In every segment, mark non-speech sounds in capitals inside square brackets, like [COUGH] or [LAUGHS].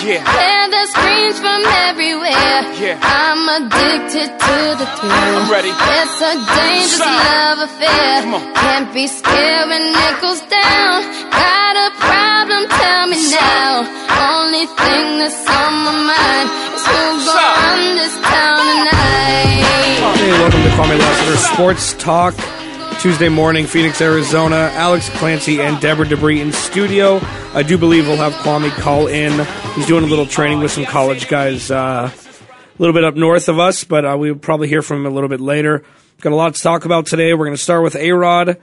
Yeah. Hear the screams from everywhere. Yeah. I'm addicted to the thrill. I'm ready. It's a dangerous Son. love affair. Can't be scared when it goes down. Got a problem? Tell me now. Only thing that's on my mind is who's Son. gonna run this town tonight. Hey, welcome to Kwame Lassiter Sports Talk. Tuesday morning, Phoenix, Arizona. Alex Clancy and Deborah Debris in studio. I do believe we'll have Kwame call in. He's doing a little training with some college guys uh, a little bit up north of us, but uh, we'll probably hear from him a little bit later. Got a lot to talk about today. We're going to start with A Rod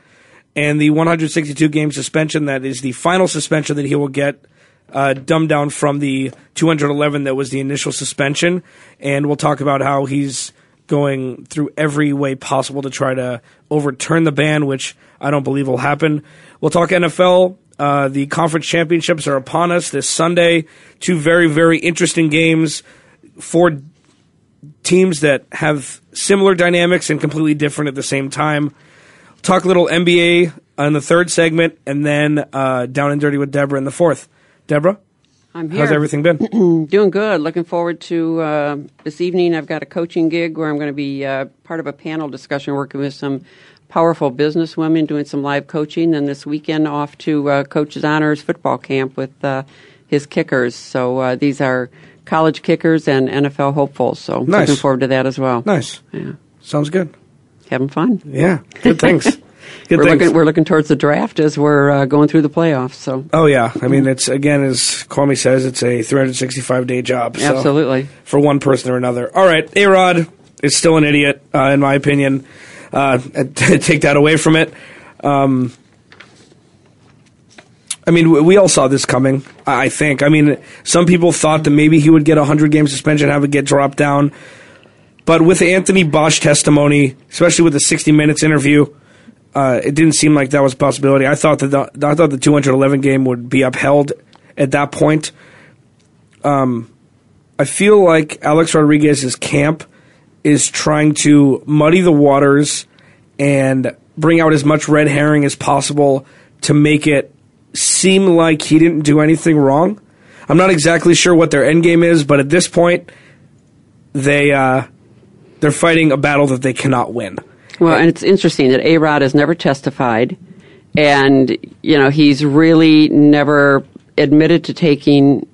and the 162 game suspension. That is the final suspension that he will get uh, dumbed down from the 211 that was the initial suspension. And we'll talk about how he's going through every way possible to try to overturn the ban, which I don't believe will happen. We'll talk NFL. Uh, the conference championships are upon us this Sunday. Two very, very interesting games. Four teams that have similar dynamics and completely different at the same time. Talk a little NBA in the third segment, and then uh, down and dirty with Deborah in the fourth. Deborah, I'm here. how's everything been? [CLEARS THROAT] Doing good. Looking forward to uh, this evening. I've got a coaching gig where I'm going to be uh, part of a panel discussion working with some powerful business women doing some live coaching. Then this weekend off to uh, Coach's Honors football camp with uh, his kickers. So uh, these are college kickers and NFL hopefuls. So Nice. looking forward to that as well. nice. Yeah. Sounds good. Having fun. Yeah, good things. [LAUGHS] Good we're things. looking, we're looking towards the draft as we're uh, going through the playoffs. So oh yeah, I mean it's again as Kwame says, it's a 365 day job. so- absolutely. for one person or another. All right, A Rod is still an idiot, uh, in my opinion. Uh, [LAUGHS] take that away from it. Um, I mean, we- we all saw this coming. I I think. I mean, some people thought that maybe he would get a hundred game suspension, have it get dropped down. But with Anthony Bosch testimony, especially with the 60 minutes interview, uh, it didn't seem like that was a possibility. I thought that the, I thought the 211 game would be upheld at that point. I feel like Alex Rodriguez's camp is trying to muddy the waters and bring out as much red herring as possible to make it seem like he didn't do anything wrong. I'm not exactly sure what their end game is, but at this point, they uh, they're fighting a battle that they cannot win. Well, and it's interesting that A Rod has never testified, and you know he's really never admitted to taking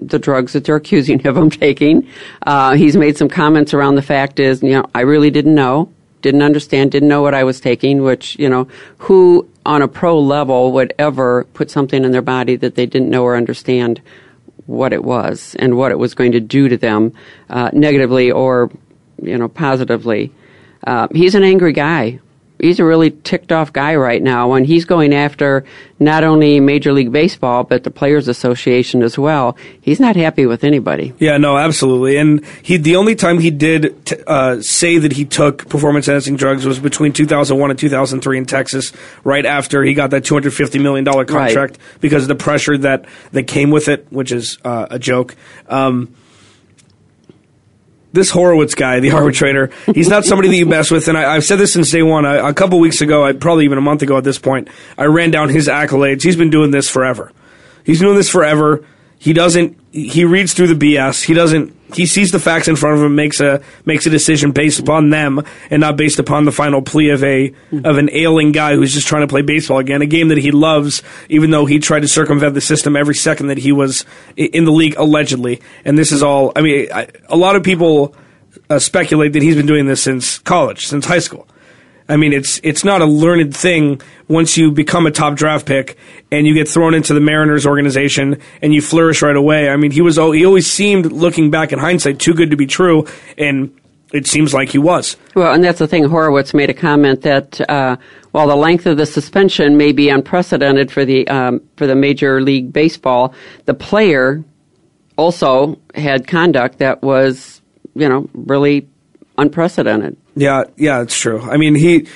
the drugs that they're accusing him of taking. Uh, he's made some comments around the fact is, you know, I really didn't know, didn't understand, didn't know what I was taking. Which you know, who on a pro level would ever put something in their body that they didn't know or understand what it was and what it was going to do to them, uh, negatively or you know positively. Uh, he's an angry guy. He's a really ticked off guy right now, and he's going after not only Major League Baseball but the Players Association as well. He's not happy with anybody. Yeah, no, absolutely. And he the only time he did t- uh, say that he took performance enhancing drugs was between 2001 and 2003 in Texas, right after he got that 250 million dollar contract because of the pressure that that came with it, which is uh, a joke. Um, this Horowitz guy, the arbitrator, he's not somebody that you mess with. And I, I've said this since day one. I, a couple weeks ago, I, probably even a month ago at this point, I ran down his accolades. He's been doing this forever. He's doing this forever. He doesn't. He reads through the BS. He doesn't. He sees the facts in front of him, makes a makes a decision based upon them, and not based upon the final plea of a of an ailing guy who's just trying to play baseball again, a game that he loves, even though he tried to circumvent the system every second that he was in the league allegedly. And this is all. I mean, I, a lot of people uh, speculate that he's been doing this since college, since high school. I mean, it's it's not a learned thing once you become a top draft pick and you get thrown into the Mariners organization and you flourish right away. I mean, he was he always seemed looking back in hindsight too good to be true, and it seems like he was. Well, and that's the thing. Horowitz made a comment that uh, while the length of the suspension may be unprecedented for the um, for the Major League Baseball, the player also had conduct that was, you know, really unprecedented. Yeah, yeah, it's true. I mean, he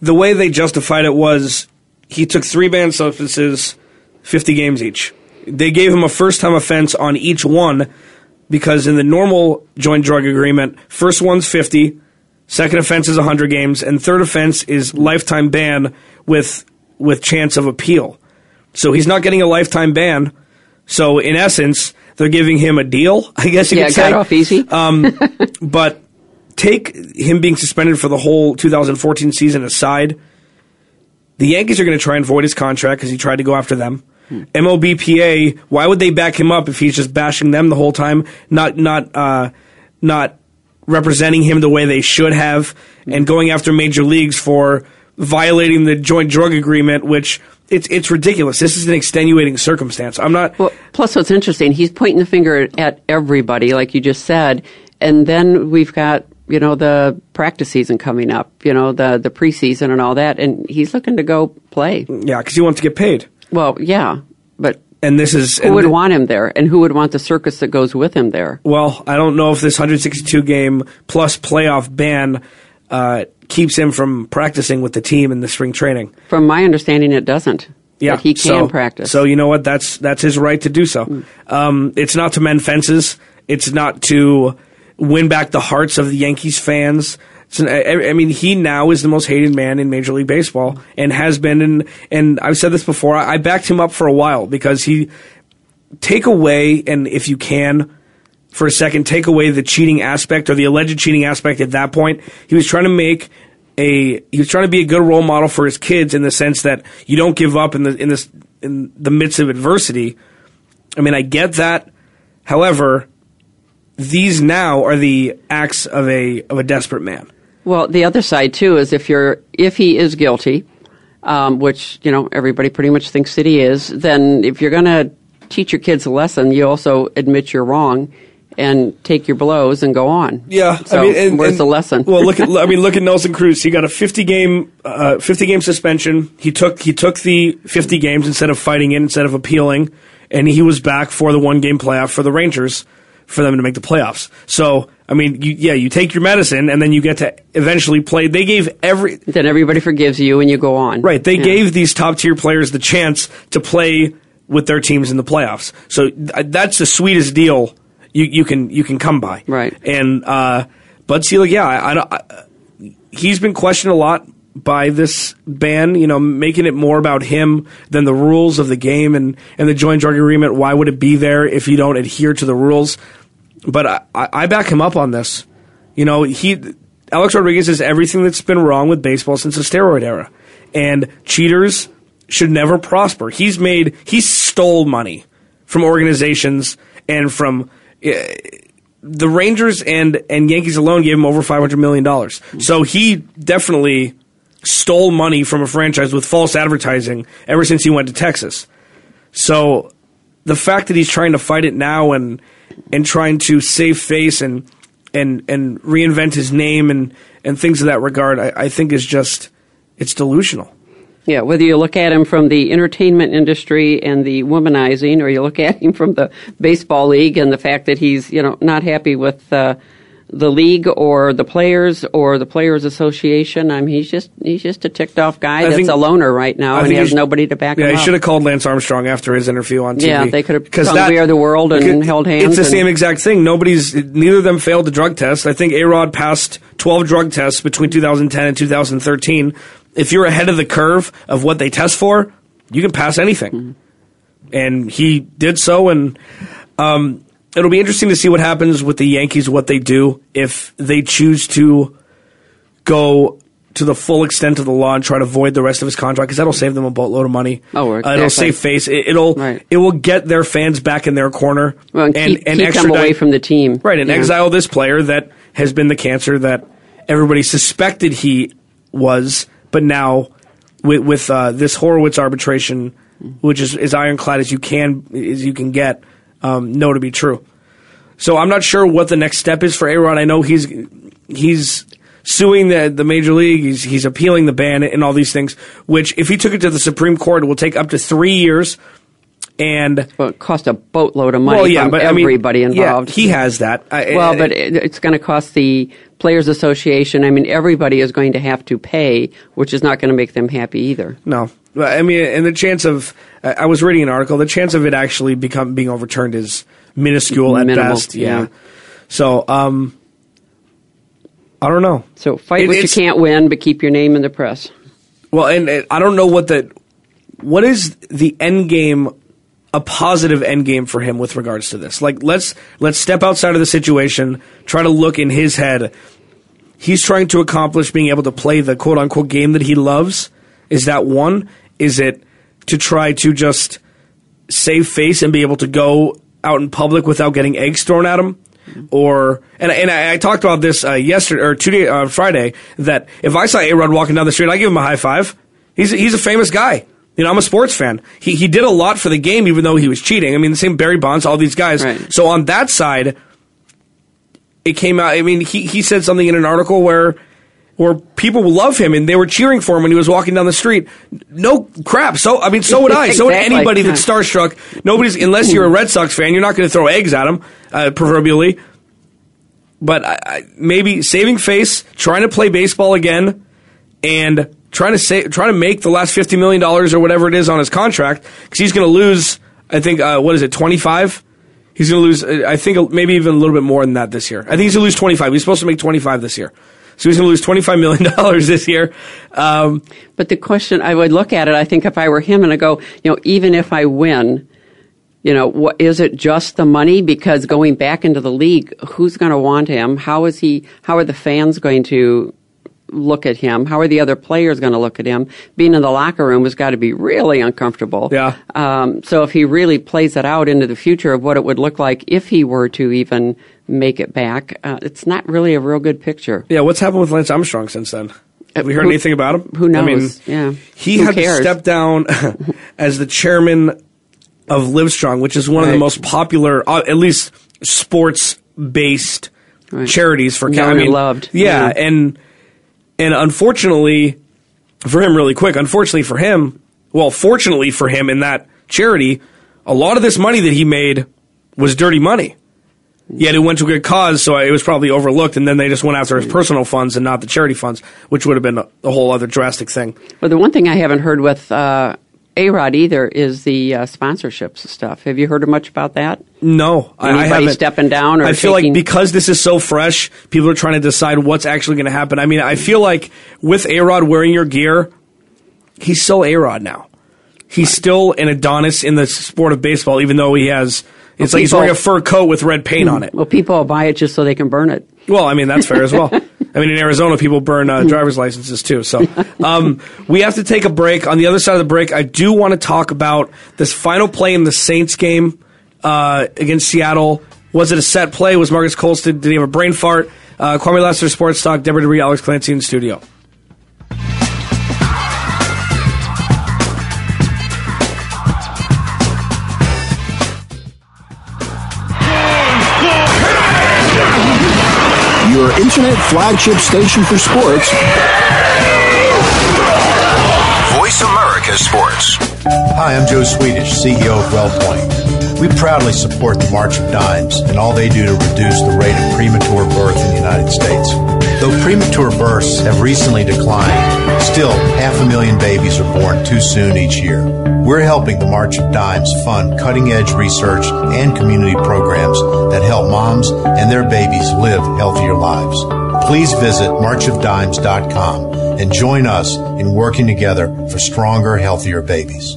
the way they justified it was he took three banned substances, fifty games each. They gave him a first time offense on each one because in the normal joint drug agreement, first one's 50, second offense is 100 games, and third offense is lifetime ban with with chance of appeal. So he's not getting a lifetime ban. So in essence, they're giving him a deal, [LAUGHS] I guess you yeah, could say. Yeah, got off easy. Um, [LAUGHS] but take him being suspended for the whole 2014 season aside, the Yankees are going to try and void his contract because he tried to go after them. MLBPA, why would they back him up if he's just bashing them the whole time, not not uh, not representing him the way they should have, and going after major leagues for violating the joint drug agreement, which it's it's ridiculous. This is an extenuating circumstance. I'm not. Well, plus, what's interesting, he's pointing the finger at everybody, like you just said, and then we've got you know the practice season coming up, you know the the preseason and all that, and he's looking to go play. Yeah, because he wants to get paid, Well, yeah, but and this is who would th- want him there, and who would want the circus that goes with him there? Well, I don't know if this 162 game plus playoff ban uh, keeps him from practicing with the team in the spring training. From my understanding, it doesn't. Yeah, he can so, practice. So you know what? That's that's his right to do so. Um, it's not to mend fences. It's not to win back the hearts of the Yankees fans. I, I mean, he now is the most hated man in Major League Baseball and has been. And and I've said this before. I, I backed him up for a while because he take away and if you can for a second take away the cheating aspect or the alleged cheating aspect at that point he was trying to make a he was trying to be a good role model for his kids in the sense that you don't give up in the in this in the midst of adversity i mean i get that however these now are the acts of a of a desperate man Well, the other side too is if you're if he is guilty, um, which you know everybody pretty much thinks that he is, then if you're going to teach your kids a lesson, you also admit you're wrong and take your blows and go on. Yeah, So I mean, and, where's and- the lesson? Well, look at [LAUGHS] I mean, look at Nelson Cruz. He got a 50 game, uh, 50 game suspension. He took he took the 50 games instead of fighting it, instead of appealing, and he was back for the one game playoff for the Rangers for them to make the playoffs. So, I mean, you, yeah, you take your medicine and then you get to eventually play. They gave every then everybody forgives you and you go on. Right. They Yeah. gave these top tier players the chance to play with their teams in the playoffs. So th- that's the sweetest deal you, you can you can come by. Right. And uh, Bud Selig, yeah, I, I, don't- I, he's been questioned a lot by this ban. You know, making it more about him than the rules of the game and and the joint drug agreement. Why would it be there if you don't adhere to the rules? But I, I back him up on this. You know, he Alex Rodriguez is everything that's been wrong with baseball since the steroid era, and cheaters should never prosper. He's made he stole money from organizations and from uh, the Rangers and and Yankees alone gave him over five hundred million dollars. So he definitely stole money from a franchise with false advertising ever since he went to Texas. So the fact that he's trying to fight it now and and trying to save face and and and reinvent his name and and things of that regard, I, I think is just it's delusional. Yeah, whether you look at him from the entertainment industry and the womanizing, or you look at him from the baseball league and the fact that he's you know not happy with uh, the league or the players or the players association. I mean, he's just he's just a ticked off guy I that's think- a loner right now, I and he has nobody to back Yeah, him he should have called Lance Armstrong after his interview on TV. Yeah, they could have sung "We Are the World" and because held hands It's the same exact thing. Nobody's neither of them failed the drug test. I think A Rod passed twelve drug tests between 2010 and 2013. If you're ahead of the curve of what they test for, you can pass anything. Mm-hmm. And he did so, and um, it'll be interesting to see what happens with the Yankees, what they do if they choose to go to the full extent of the law and try to void the rest of his contract because that'll save them a boatload of money. Oh, Uh, it'll save face. It, will Right. it will get their fans back in their corner well, and, keep, keep them extradite- away from the team. right and Yeah. exile this player that has been the cancer that everybody suspected he was, but now with, with uh, this Horowitz arbitration, which is as ironclad as you can as you can get, um, know to be true. So I'm not sure what the next step is for Aaron. I know he's he's suing the the major league. He's he's appealing the ban and all these things. Which, if he took it to the Supreme Court, it will take up to three years. And Well, it cost a boatload of money well, yeah, from but I mean, everybody yeah, involved. he has that. I- well, I- but it, it's going to cost the Players Association. I mean, everybody is going to have to pay, which is not going to make them happy either. No, Well, I mean, and the chance of I I was reading an article. The chance of it actually become being overturned is minuscule at Minimal, best. Yeah. yeah. So, um, I don't know. So fight It- what you can't win, but keep your name in the press. Well, and, and I don't know what the what is the end game, a positive end game for him with regards to this. Like, let's let's step outside of the situation. Try to look in his head. He's trying to accomplish being able to play the quote unquote game that he loves. Is that one? Is it to try to just save face and be able to go out in public without getting eggs thrown at him? Or and and I, I talked about this uh, yesterday or two day, uh, Friday that if I saw A Rod walking down the street, I give him a high five. He's he's a famous guy. You know, I'm a sports fan. He he did a lot for the game, even though he was cheating. I mean, the same Barry Bonds, all these guys. Right. So on that side, it came out. I mean, he he said something in an article where where people love him and they were cheering for him when he was walking down the street. No crap. So I mean, so would I. So would [LAUGHS] anybody that's starstruck. Nobody's unless you're a Red Sox fan, you're not going to throw eggs at him, uh, proverbially. But I, I, maybe saving face, trying to play baseball again, and trying to say, trying to make the last fifty million dollars or whatever it is on his contract because he's going to lose. I think uh, what is it, twenty five? He's going to lose. uh, I think maybe even a little bit more than that this year. I think he's going to lose twenty five. He's supposed to make twenty five this year, so he's going to lose twenty five million [LAUGHS] dollars this year. Um, But the question, I would look at it, I think if I were him and I go, you know, even if I win, you know, what, is it just the money? Because going back into the league, who's going to want him? How is he, how are the fans going to look at him? How are the other players going to look at him? Being in the locker room has got to be really uncomfortable. Yeah. Um, so if he really plays it out into the future of what it would look like if he were to even make it back, uh, it's not really a real good picture. yeah, what's happened with Lance Armstrong since then? Have we heard Who- anything about him? who knows? I mean. Yeah. he Who had cares? to step down [LAUGHS] as the chairman of Livestrong, which is one of the most popular, uh, at least sports-based Right. charities for. Known I mean, loved. Yeah, Yeah. and and unfortunately for him, really quick. Unfortunately for him, well, fortunately for him in that charity, a lot of this money that he made was dirty money. Yet it went to a good cause, so it was probably overlooked, and then they just went after his personal funds and not the charity funds, which would have been a, a whole other drastic thing. But the one thing I haven't heard with uh, A Rod either is the uh, sponsorships stuff. Have you heard much about that? No, I- I Anybody haven't. stepping down I feel taking- like because this is so fresh, people are trying to decide what's actually going to happen. I mean, I feel like with A Rod wearing your gear, he's still A Rod now. He's still an Adonis in the sport of baseball, even though he has. It's like he's wearing a fur coat with red paint on it. Well, people will buy it just so they can burn it. Well, I mean that's fair as well. [LAUGHS] I mean in Arizona, people burn uh, driver's licenses too. So um, we have to take a break. On the other side of the break, I do want to talk about this final play in the Saints game uh, against Seattle. Was it a set play? Was Marques Colston? Did he have a brain fart? Uh, Kwame Lassiter, Sports Talk, Deborah DeBree, Alex Clancy in studio. Internet flagship station for sports. Voice America Sports. Hi, I'm Joe Swedish, CEO of WellPoint. We proudly support the March of Dimes and all they do to reduce the rate of premature birth in the United States. Though premature births have recently declined, still half a million babies are born too soon each year. We're helping the March of Dimes fund cutting edge research and community programs that help moms and their babies live healthier lives. Please visit marchofdimes.com and join us in working together for stronger, healthier babies.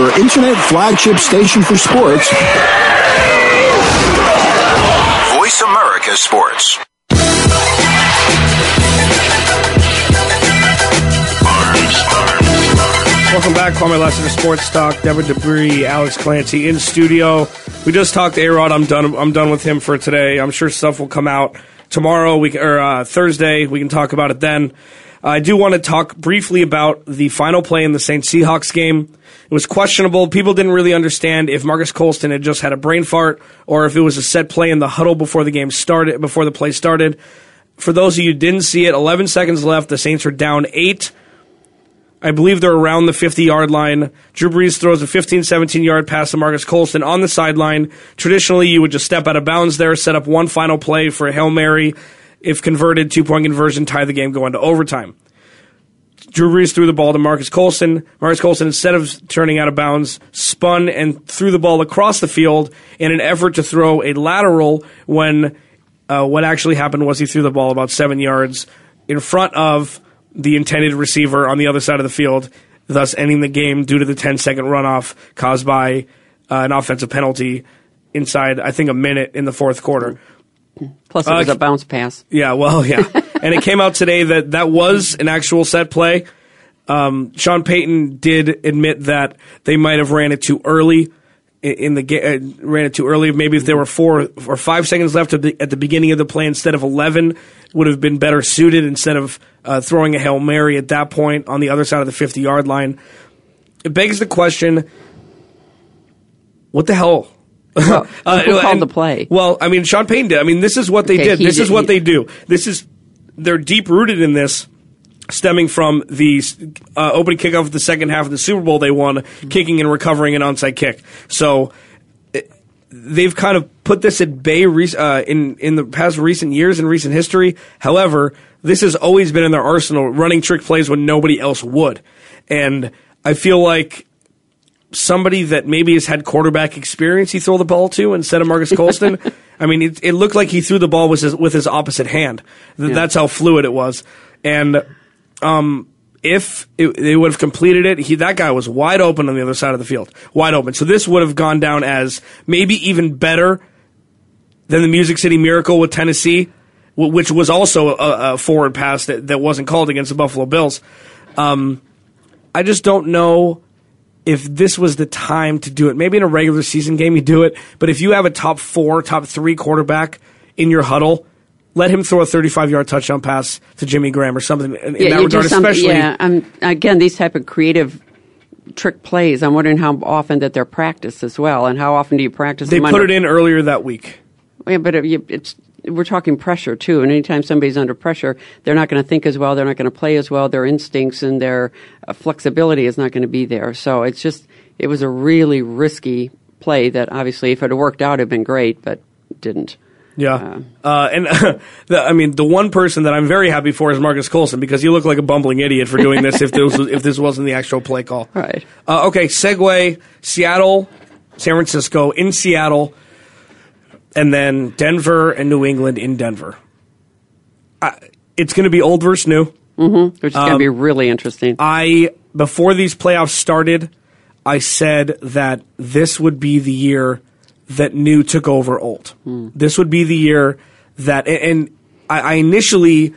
Your internet flagship station for sports. Voice America Sports. Welcome back, Kwame Lassiter, Sports Talk. Deborah Debris, Alex Clancy in studio. We just talked to Arod. I'm done. I'm done with him for today. I'm sure stuff will come out tomorrow. We or uh, Thursday. We can talk about it then. Uh, I do want to talk briefly about the final play in the Saints Seahawks game. It was questionable. People didn't really understand if Marques Colston had just had a brain fart or if it was a set play in the huddle before the game started, before the play started. For those of you who didn't see it, 11 seconds left. The Saints are down eight. I believe they're around the 50 yard line. Drew Brees throws a 15, 17 yard pass to Marques Colston on the sideline. Traditionally, you would just step out of bounds there, set up one final play for a Hail Mary. If converted, two point conversion, tie the game, go into overtime. Drew Brees threw the ball to Marques Colston. Marques Colston, instead of turning out of bounds, spun and threw the ball across the field in an effort to throw a lateral when uh, what actually happened was he threw the ball about seven yards in front of the intended receiver on the other side of the field, thus ending the game due to the 10 second runoff caused by uh, an offensive penalty inside, I think, a minute in the fourth quarter. Plus, it was Uh, a bounce pass. Yeah, well, [LAUGHS] yeah. and it came out today that that was an actual set play. Um, Sean Payton did admit that they might have ran it too early in the game, uh, ran it too early. Maybe if there were four or five seconds left at the, at the beginning of the play instead of 11, would have been better suited instead of uh, throwing a Hail Mary at that point on the other side of the 50 yard line. It begs the question what the hell? Well, [LAUGHS] Uh, who called and- the play? Well, I mean, Sean Payton did. I mean, this is what they Okay, did. This is what he- they do. This is they're deep rooted in this, stemming from the uh, opening kickoff of the second half of the Super Bowl they won, kicking and recovering an onside kick. So it- they've kind of put this at bay re- uh, in in the past recent years in recent history. However, this has always been in their arsenal, running trick plays when nobody else would, and I feel like somebody that maybe has had quarterback experience he throw the ball to instead of Marques Colston. [LAUGHS] I mean, it, it looked like he threw the ball with his, with his opposite hand. Th- That's how fluid it was. And um, if it, they would have completed it, he, that guy was wide open on the other side of the field, wide open. So this would have gone down as maybe even better than the Music City Miracle with Tennessee, wh- which was also a, a forward pass that, that wasn't called against the Buffalo Bills. Um, I just don't know if this was the time to do it. Maybe in a regular season game you do it, but if you have a top four, top three quarterback in your huddle, let him throw a 35 yard touchdown pass to Jimmy Graham or something in, yeah, that regard, especially. Yeah, um, again, these type of creative trick plays. I'm wondering how often that they're practiced as well, and how often do you practice? They put under- it in earlier that week. Yeah, but you, it's we're talking pressure too, and anytime somebody's under pressure, they're not going to think as well. They're not going to play as well. Their instincts and their uh, flexibility is not going to be there. So it's just it was a really risky play that obviously, if it had worked out, it'd been great, but didn't. Yeah, uh, and [LAUGHS] the, I mean the one person that I'm very happy for is Marques Colston because you look like a bumbling idiot for doing this if this was, if this wasn't the actual play call. [LAUGHS] Right. Uh, okay, segue Seattle, San Francisco in Seattle, and then Denver and New England in Denver. Uh, it's going to be old versus new. Mm-hmm. Which is going to Um, be really interesting. I before these playoffs started, I said that this would be the year that new took over old. This would be the year that, and, I, I initially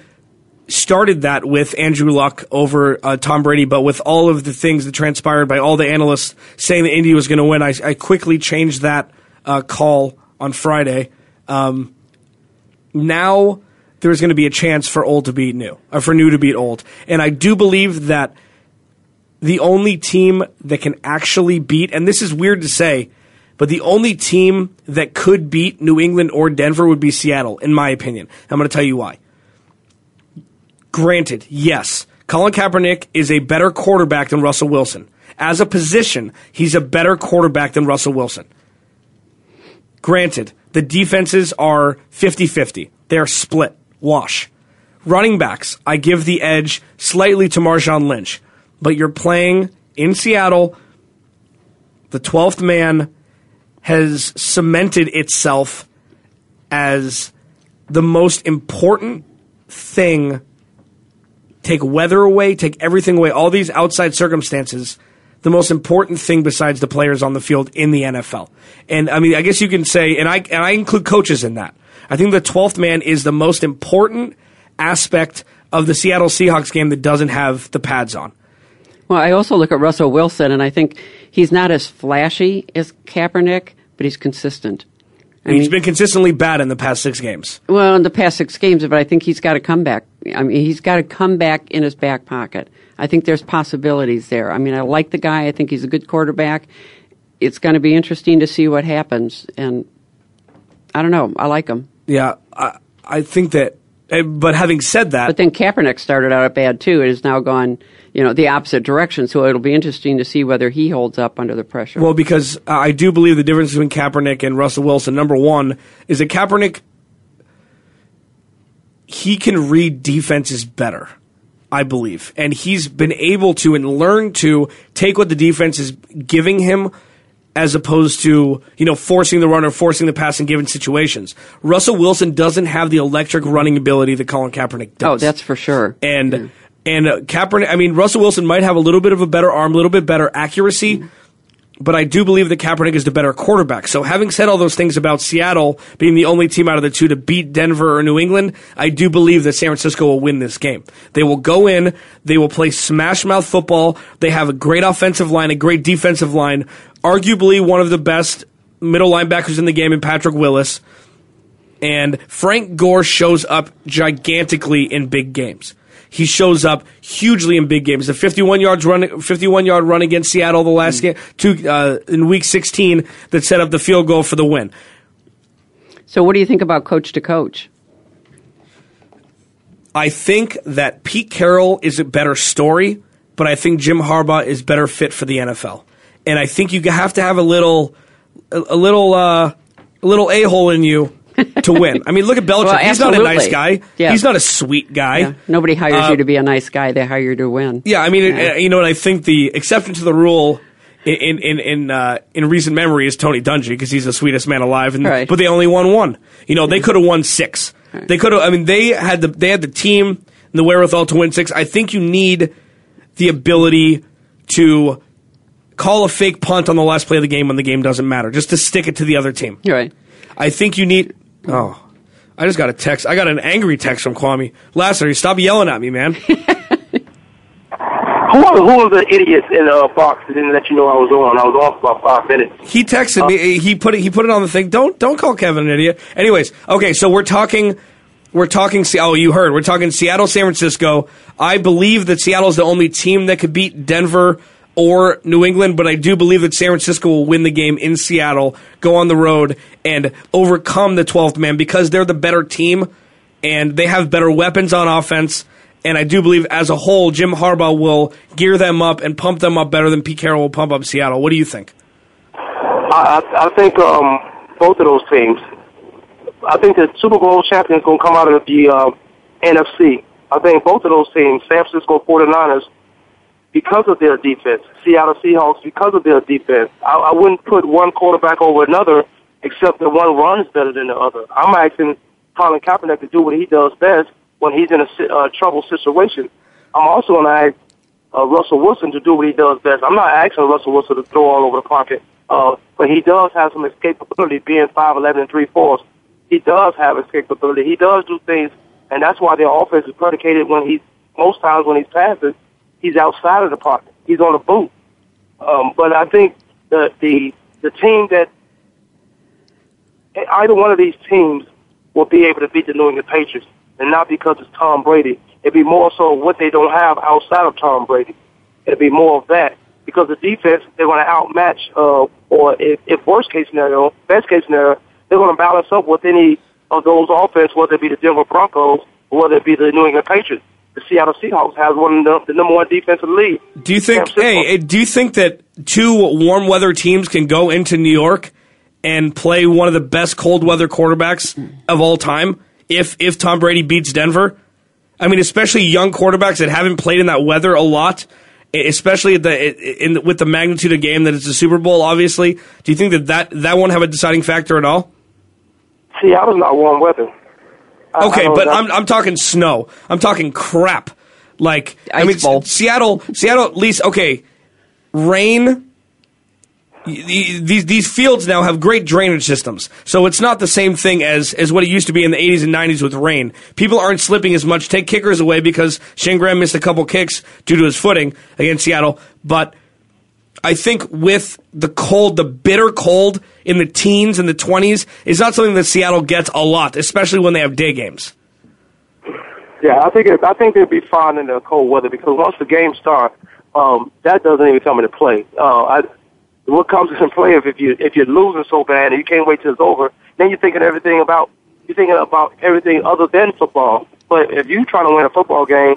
started that with Andrew Luck over uh, Tom Brady, but with all of the things that transpired by all the analysts saying that Indy was going to win, I, I quickly changed that uh, call on Friday. Um, now there's going to be a chance for old to beat new, or for new to beat old, and I do believe that the only team that can actually beat, and this is weird to say, but the only team that could beat New England or Denver would be Seattle, in my opinion. I'm going to tell you why. Granted, yes, Colin Kaepernick is a better quarterback than Russell Wilson. As a position, he's a better quarterback than Russell Wilson. Granted, the defenses are 50 50. They're split. Wash. Running backs, I give the edge slightly to Marshawn Lynch. But you're playing in Seattle. The 12th man has cemented itself as the most important thing. Take weather away, take everything away, all these outside circumstances the most important thing besides the players on the field in the NFL. And I mean, I guess you can say, and I and I include coaches in that. I think the twelfth man is the most important aspect of the Seattle Seahawks game that doesn't have the pads on. Well, I also look at Russell Wilson, and I think he's not as flashy as Kaepernick, but he's consistent. I mean, he's been consistently bad in the past six games. Well, in the past six games, but I think he's got a comeback. I mean, he's got a comeback in his back pocket. I think there's possibilities there. I mean, I like the guy. I think he's a good quarterback. It's going to be interesting to see what happens. And I don't know. I like him. Yeah, I, I think that. eh, But having said that, But then Kaepernick started out bad too. It has now gone, you know, the opposite direction. So it'll be interesting to see whether he holds up under the pressure. Well, because I do believe the difference between Kaepernick and Russell Wilson, number one, is that Kaepernick, he can read defenses better, I believe. And he's been able to and learn to take what the defense is giving him as opposed to, you know, forcing the run or forcing the pass in given situations. Russell Wilson doesn't have the electric running ability that Colin Kaepernick does. oh, that's for sure. And and uh, Kaepernick, I mean, Russell Wilson might have a little bit of a better arm, a little bit better accuracy, but I do believe that Kaepernick is the better quarterback. So, having said all those things about Seattle being the only team out of the two to beat Denver or New England, I do believe that San Francisco will win this game. They will go in, they will play smash mouth football. They have a great offensive line, a great defensive line, arguably one of the best middle linebackers in the game in Patrick Willis. And Frank Gore shows up gigantically in big games. He shows up hugely in big games. The 51 yards run, 51 yard run against Seattle the last game, two, uh, in week 16 that set up the field goal for the win. So what do you think about coach to coach? I think that Pete Carroll is a better story, but I think Jim Harbaugh is better fit for the NFL. And I think you have to have a little, a, a little, uh, a little a hole in you to win. I mean, look at Belichick. Well, He's not a nice guy. Yeah. He's not a sweet guy. Yeah. Nobody hires Uh, you to be a nice guy. They hire you to win. Yeah, I mean, Yeah. you know and I think the exception to the rule in in in uh, in recent memory is Tony Dungy because he's the sweetest man alive, and, Right. but they only won one. You know, they could have won six. They could have. I mean, they had the they had the team and the wherewithal to win six. I think you need the ability to call a fake punt on the last play of the game when the game doesn't matter, just to stick it to the other team. You're right. I think you need. Oh, I just got a text. I got an angry text from Kwame. Lassiter, stop yelling at me, man. [LAUGHS] Who are, who are the idiots in the uh, box that didn't let you know I was on? I was off for about five minutes. He texted me. He put it. He put it on the thing. Don't don't call Kevin an idiot. Anyways, okay. So we're talking. We're talking. Oh, you heard. We're talking Seattle, San Francisco. I believe that Seattle is the only team that could beat Denver or New England, but I do believe that San Francisco will win the game in Seattle, go on the road, and overcome the 12th man because they're the better team and they have better weapons on offense. And I do believe, as a whole, Jim Harbaugh will gear them up and pump them up better than Pete Carroll will pump up Seattle. What do you think? I, I, think um, both of those teams. I think the Super Bowl champion is going to come out of the uh, NFC. I think both of those teams, San Francisco 49ers, because of their defense, Seattle Seahawks, because of their defense, I, I wouldn't put one quarterback over another except that one runs better than the other. I'm asking Colin Kaepernick to do what he does best when he's in a uh, trouble situation. I'm also going to ask uh, Russell Wilson to do what he does best. I'm not asking Russell Wilson to throw all over the pocket, uh, but he does have some escapability being 5'11 and 3 fourths. He does have escapability. He does do things, and that's why their offense is predicated when he's, most times when he's passing, he's outside of the pocket. He's on the boot. Um, but I think the, the, the team that, either one of these teams will be able to beat the New England Patriots, and not because it's Tom Brady. It'd be more so what they don't have outside of Tom Brady. It'd be more of that because the defense they're going to outmatch, uh, or if, if worst case scenario, best case scenario, they're going to balance up with any of those offense, whether it be the Denver Broncos or whether it be the New England Patriots. The Seattle Seahawks has one of the, the number one defensive league. Do you think? Hey, do you think that two warm weather teams can go into New York and play one of the best cold weather quarterbacks of all time? If if Tom Brady beats Denver, I mean, especially young quarterbacks that haven't played in that weather a lot, especially the in with the magnitude of game that it's a Super Bowl. Obviously, do you think that that, that won't have a deciding factor at all? Seattle's not warm weather. Okay, but. I'm I'm talking snow. I'm talking crap. Like I Ice mean, bowl. Seattle, Seattle at least okay. Rain. y- y- These these fields now have great drainage systems, so it's not the same thing as as what it used to be in the 80s and 90s with rain. People aren't slipping as much. Take kickers away because Shayne Graham missed a couple kicks due to his footing against Seattle, but I think with the cold, the bitter cold in the teens and the 20s is not something that Seattle gets a lot, especially when they have day games. Yeah, I think it, I think they'd be fine in the cold weather because once the game starts, um, that doesn't even come into play. Uh, I, what comes into play if, you if you're losing so bad and you can't wait till it's over, then you're thinking everything about you're thinking about everything other than football. But if you're trying to win a football game,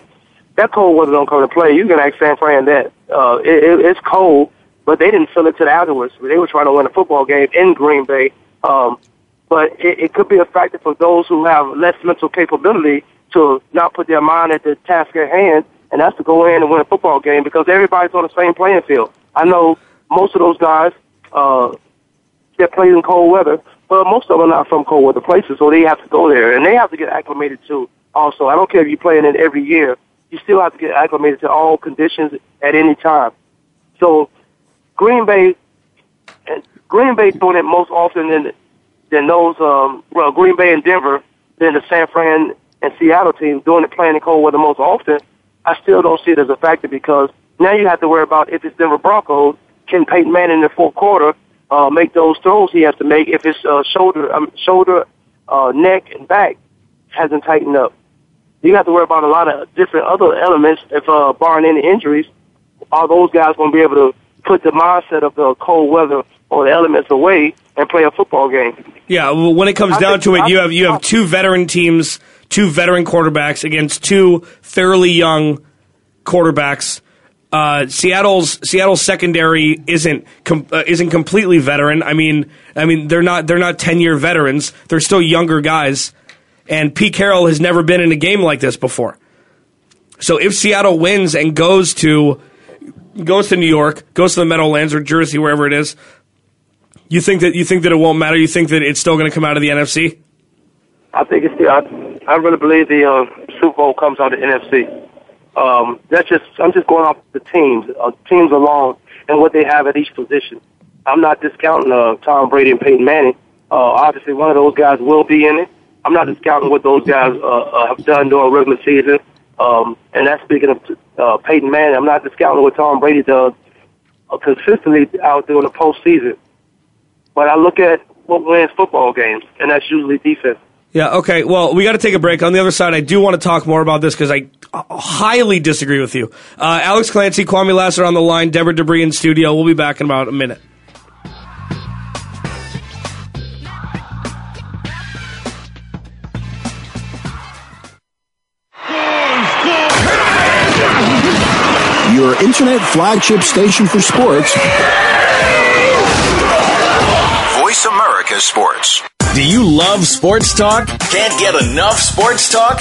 that cold weather don't come into play. You can ask San Fran that uh, it, it, it's cold, but they didn't feel it to the afterwards. They were trying to win a football game in Green Bay. Um, but it, it could be a factor for those who have less mental capability to not put their mind at the task at hand, and that's to go in and win a football game because everybody's on the same playing field. I know most of those guys uh, that play in cold weather, but most of them are not from cold weather places, so they have to go there, and they have to get acclimated to. Also, I don't care if you're playing it every year, you still have to get acclimated to all conditions at any time. So, Green Bay, and Green Bay doing it most often than than those. Um, well, Green Bay and Denver, than the San Fran and Seattle teams doing it playing in cold weather most often. I still don't see it as a factor because now you have to worry about if it's Denver Broncos, can Peyton Manning in the fourth quarter uh, make those throws he has to make if his uh, shoulder, um, shoulder, uh, neck, and back hasn't tightened up. You have to worry about a lot of different other elements. If uh, barring any injuries, are those guys going to be able to put the mindset of the cold weather or the elements away and play a football game? Yeah, well, when it comes I down to it, I you have you have two veteran teams, two veteran quarterbacks against two fairly young quarterbacks. Uh, Seattle's Seattle's secondary isn't com- uh, isn't completely veteran. I mean, I mean they're not they're not ten year veterans. They're still younger guys. And Pete Carroll has never been in a game like this before. So if Seattle wins and goes to goes to New York, goes to the Meadowlands or Jersey, wherever it is, you think that you think that it won't matter. You think that it's still going to come out of the NFC. I think it's the, I, I really believe the uh, Super Bowl comes out of the NFC. Um, that's just I'm just going off the teams, uh, teams alone, and what they have at each position. I'm not discounting uh, Tom Brady and Peyton Manning. Uh, obviously, one of those guys will be in it. I'm not discounting what those guys uh, uh, have done during regular season. Um, and that's speaking of uh, Peyton Manning. I'm not discounting what Tom Brady does uh, consistently out there in the postseason. But I look at what wins football games, and that's usually defense. Yeah. Okay. Well, we got to take a break. On the other side, I do want to talk more about this because I highly disagree with you. Uh, Alex Clancy, Kwame Lassiter on the line, Deborah Debris in studio. We'll be back in about a minute. Your internet flagship station for sports. Voice America Sports. Do you love sports talk? Can't get enough sports talk?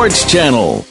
Channel.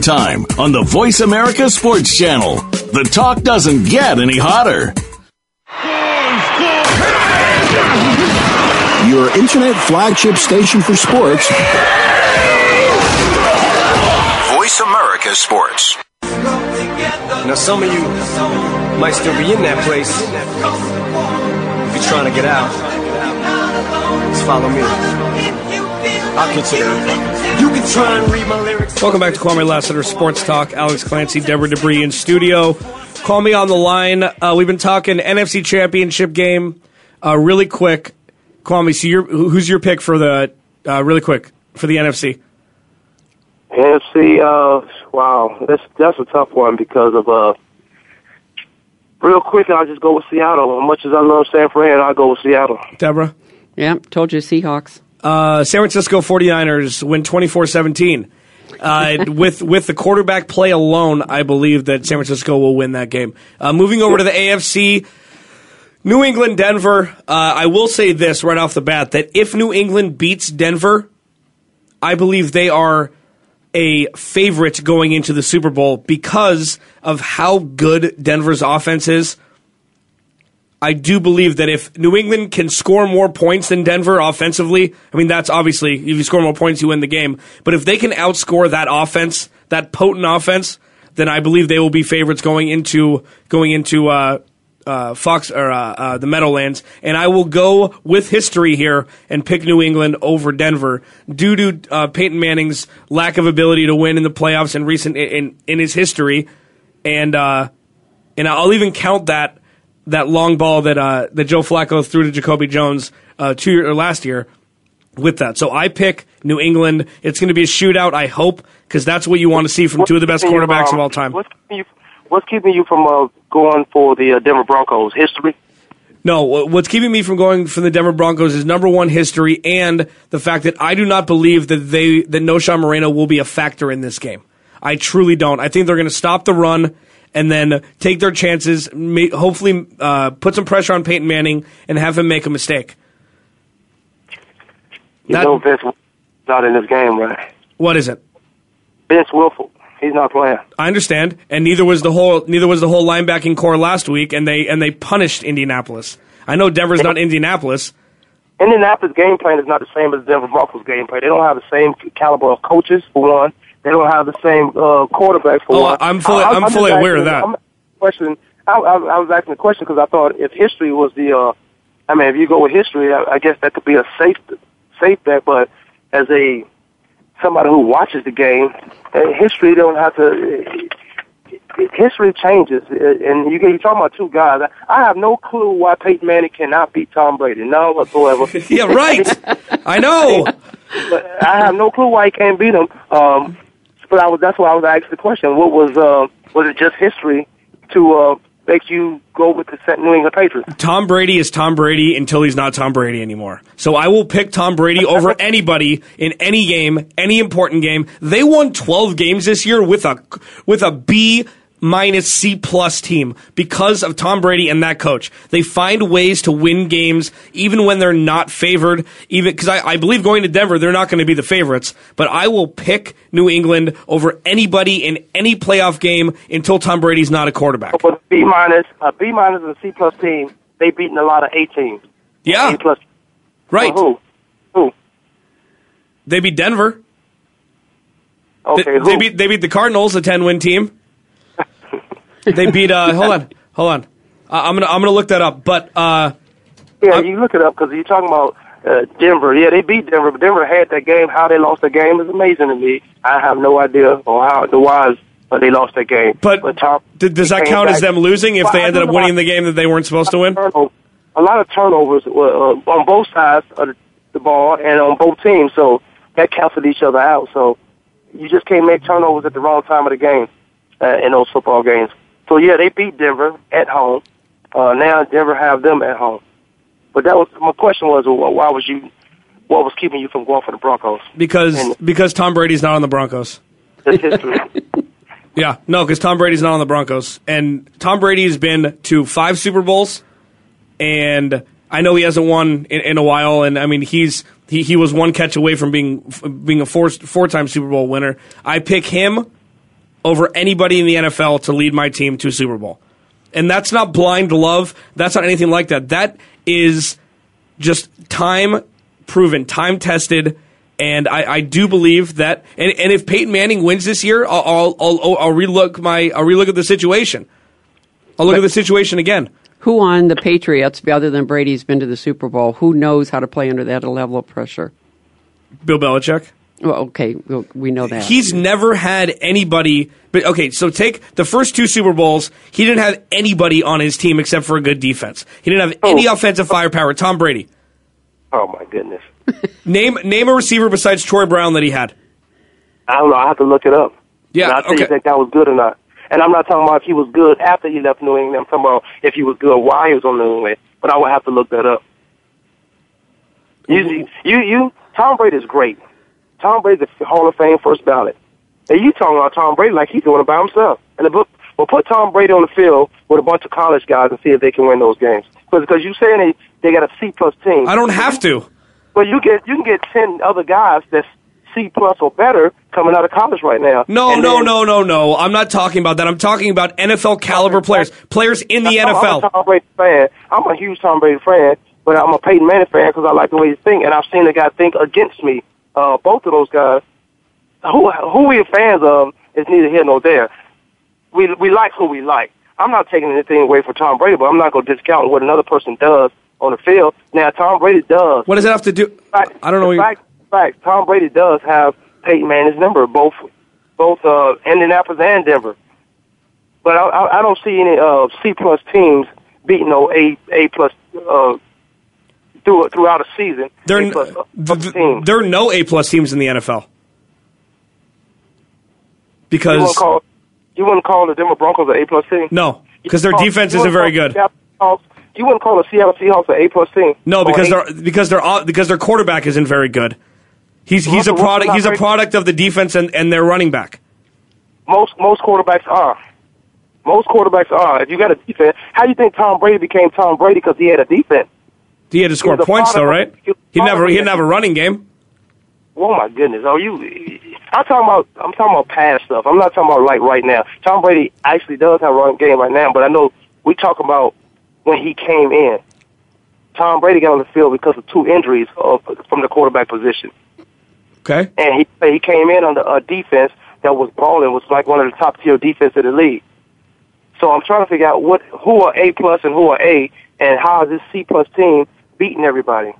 Eastern Time on the Voice America Sports Channel. The talk doesn't get any hotter. Your internet flagship station for sports. Voice America Sports. Now, some of you might still be in that place. If you're trying to get out, just follow me. I'll consider it. You can try and read my lyrics. Welcome back to Kwame Lassiter Sports Talk. Alex Clancy, Deborah Debris in studio. Call me on the line. Uh, we've been talking NFC Championship game. Uh, really quick, Kwame. So, your, who's your pick for the uh, really quick for the NFC? NFC, uh, wow, that's that's a tough one because of uh, real quick. I'll just go with Seattle. As much as I love San Fran, I'll go with Seattle. Deborah. Yeah, told you Seahawks. Uh, San Francisco 49ers win 24-17. Uh, with with the quarterback play alone, I believe that San Francisco will win that game. Uh, moving over to the AFC, New England, Denver. Uh, I will say this right off the bat that if New England beats Denver, I believe they are a favorite going into the Super Bowl because of how good Denver's offense is. I do believe that if New England can score more points than Denver offensively, I mean, that's obviously, if you score more points, you win the game. But if they can outscore that offense, that potent offense, then I believe they will be favorites going into, going into, uh, uh, Fox or uh, uh, the Meadowlands, and I will go with history here and pick New England over Denver due to uh, Peyton Manning's lack of ability to win in the playoffs in recent in in his history, and uh, and I'll even count that that long ball that uh, that Joe Flacco threw to Jacoby Jones uh, two year, or last year with that. So I pick New England. It's going to be a shootout. I hope because that's what you want to see from two of the best keeping you, quarterbacks um, of all time. What's keeping you, what's keeping you from uh, going for the uh, Denver Broncos? History. No, what's keeping me from going for the Denver Broncos is number one history and the fact that I do not believe that they that Knowshon Moreno will be a factor in this game. I truly don't. I think they're going to stop the run and then take their chances. ma- Hopefully, uh, put some pressure on Peyton Manning and have him make a mistake. You know Vince not in this game, right? What is it? Vince Wilfork, he's not playing. I understand, and neither was the whole neither was the whole linebacking corps last week, and they and they punished Indianapolis. I know Denver's not Indianapolis. Indianapolis game plan is not the same as Denver Broncos game plan. They don't have the same caliber of coaches for one. They don't have the same uh, quarterback for Oh, one. I'm fully- I- I'm just fully aware of that. I'm question. I, I, I was asking the question because I thought if history was the, uh, I mean, if you go with history, I, I guess that could be a safe safe bet. But as a somebody who watches the game, uh, history don't have to. History changes, and you you're talking about two guys. I have no clue why Peyton Manning cannot beat Tom Brady. None whatsoever. [LAUGHS] yeah, right. [LAUGHS] I know. But I have no clue why he can't beat him. Um, but I was that's why I was asking the question. What was uh, was it just history to uh, make you go with the New England Patriots? Tom Brady is Tom Brady until he's not Tom Brady anymore. So I will pick Tom Brady over [LAUGHS] anybody in any game, any important game. They won 12 games this year with a with a B minus C plus team because of Tom Brady and that coach. They find ways to win games even when they're not favored. Even because I, I believe going to Denver, they're not going to be the favorites. But I will pick New England over anybody in any playoff game until Tom Brady's not a quarterback. But B minus, a B minus, and C plus team, they beaten a lot of A teams. Yeah. A plus. Right. Who? Who? They beat Denver. Okay. They, who? they beat they beat the Cardinals, a ten win team. They beat. Uh, hold on, hold on. Uh, I'm gonna I'm gonna look that up. But uh, Yeah, you look it up because you're talking about uh, Denver. Yeah, they beat Denver, but Denver had that game. How they lost the game is amazing to me. I have no idea or how the whys, but they lost that game. But, Tom, d- does that count as them losing if Well, they ended up winning the game that they weren't supposed to win? a lot of turnovers uh, on both sides of the, the ball and on both teams, so that canceled each other out. So you just can't make turnovers at the wrong time of the game uh, in those football games. So yeah, they beat Denver at home. Uh, now Denver have them at home. But that was my question was why was you what was keeping you from going for the Broncos? Because because Tom Brady's not on the Broncos. That's history. [LAUGHS] Yeah, no, because Tom Brady's not on the Broncos, and Tom Brady has been to five Super Bowls, and I know he hasn't won in, in a while, and I mean he's he, he was one catch away from being being a four four time Super Bowl winner. I pick him over anybody in the NFL to lead my team to a Super Bowl. And that's not blind love. That's not anything like that. That is just time proven, time tested. And I, I do believe that. And, and if Peyton Manning wins this year, I'll, I'll, I'll, I'll relook my I'll relook at the situation. I'll look at the situation again. Who on the Patriots, other than Brady's been to the Super Bowl, who knows how to play under that level of pressure? Bill Belichick. Well, okay, well, we know that. He's never had anybody. But okay, so take the first two Super Bowls. He didn't have anybody on his team except for a good defense. He didn't have any oh. offensive firepower. Tom Brady. Oh my goodness. [LAUGHS] Name name a receiver besides Troy Brown that he had. I don't know. I have to look it up. Yeah, And I'll tell okay. you if that was good or not. And I'm not talking about if he was good after he left New England. I'm talking about if he was good while he was on New England. But I would have to look that up. You, mm-hmm. you, you. Tom Brady is great. Tom Brady's a Hall of Fame first ballot. And you talking about Tom Brady like he's doing it by himself. And the book, well, put Tom Brady on the field with a bunch of college guys and see if they can win those games. Because you saying they they got a C plus team. I don't have to. But you get you can get ten other guys that's C plus or better coming out of college right now. No, And no, then- no, no, no. I'm not talking about that. I'm talking about NFL caliber players, players in the I'm- I'm a Tom Brady fan. I'm a huge Tom Brady fan, but I'm a Peyton Manning fan because I like the way he think, and I've seen the guy think against me. Uh, both of those guys, who who we're fans of, is neither here nor there. We we like who we like. I'm not taking anything away from Tom Brady, but I'm not going to discount what another person does on the field. Now, Tom Brady does. What does that have to do? I don't know. Fact, fact, Tom Brady does have Peyton Manning's number, both both uh, Indianapolis and Denver. But I, I, I don't see any uh, C plus teams beating no A A plus uh, through, throughout a season. There, A uh, uh, plus, th- th- there are no A plus teams in the NFL you because wouldn't call you wouldn't call the Denver Broncos an A plus team. no, because their You defense isn't very good. call the Seattle Seahawks- You wouldn't call the Seattle Seahawks an A plus team. No, because they're because they're because their quarterback isn't very good. He's he's a Russell product. He's a product of the defense and, and their running back. Most most quarterbacks are. Most quarterbacks are. If you got a defense, how do you think Tom Brady became Tom Brady? Because he had a defense. He had to score points though, right? He never he didn't have a running game. Oh my goodness! Oh, you. I'm talking about. I'm talking about past stuff. I'm not talking about like right now. Tom Brady actually does have a running game right now, but I know we talk about when he came in. Tom Brady got on the field because of two injuries of, from the quarterback position, Okay. and he he came in on the uh, defense that was balling, was like one of the top tier defense in the league. So I'm trying to figure out what who are A plus and who are A, and how is this C plus team beating everybody?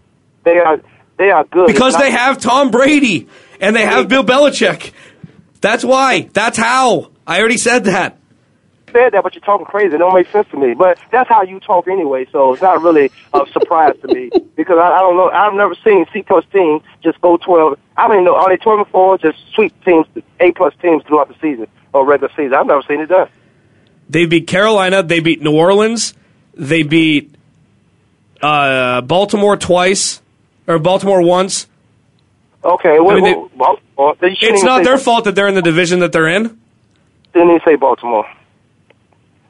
They are they are good Because they have Tom Brady and they have Bill Belichick. That's why. That's how. I already said that. said that, but you're talking crazy. It don't make sense to me. But that's how you talk anyway, so it's not really a [LAUGHS] surprise to me because I, I don't know. I've never seen C plus teams just go twelve. I don't even know. Are they twelve and four? Just sweep teams, A plus teams throughout the season or regular season. I've never seen it done. They beat Carolina. They beat New Orleans. They beat uh, Baltimore twice, or Baltimore once. Okay, well, I mean, they- well, Baltimore. They It's not their fault that they're in the division that they're in. Didn't even say Baltimore.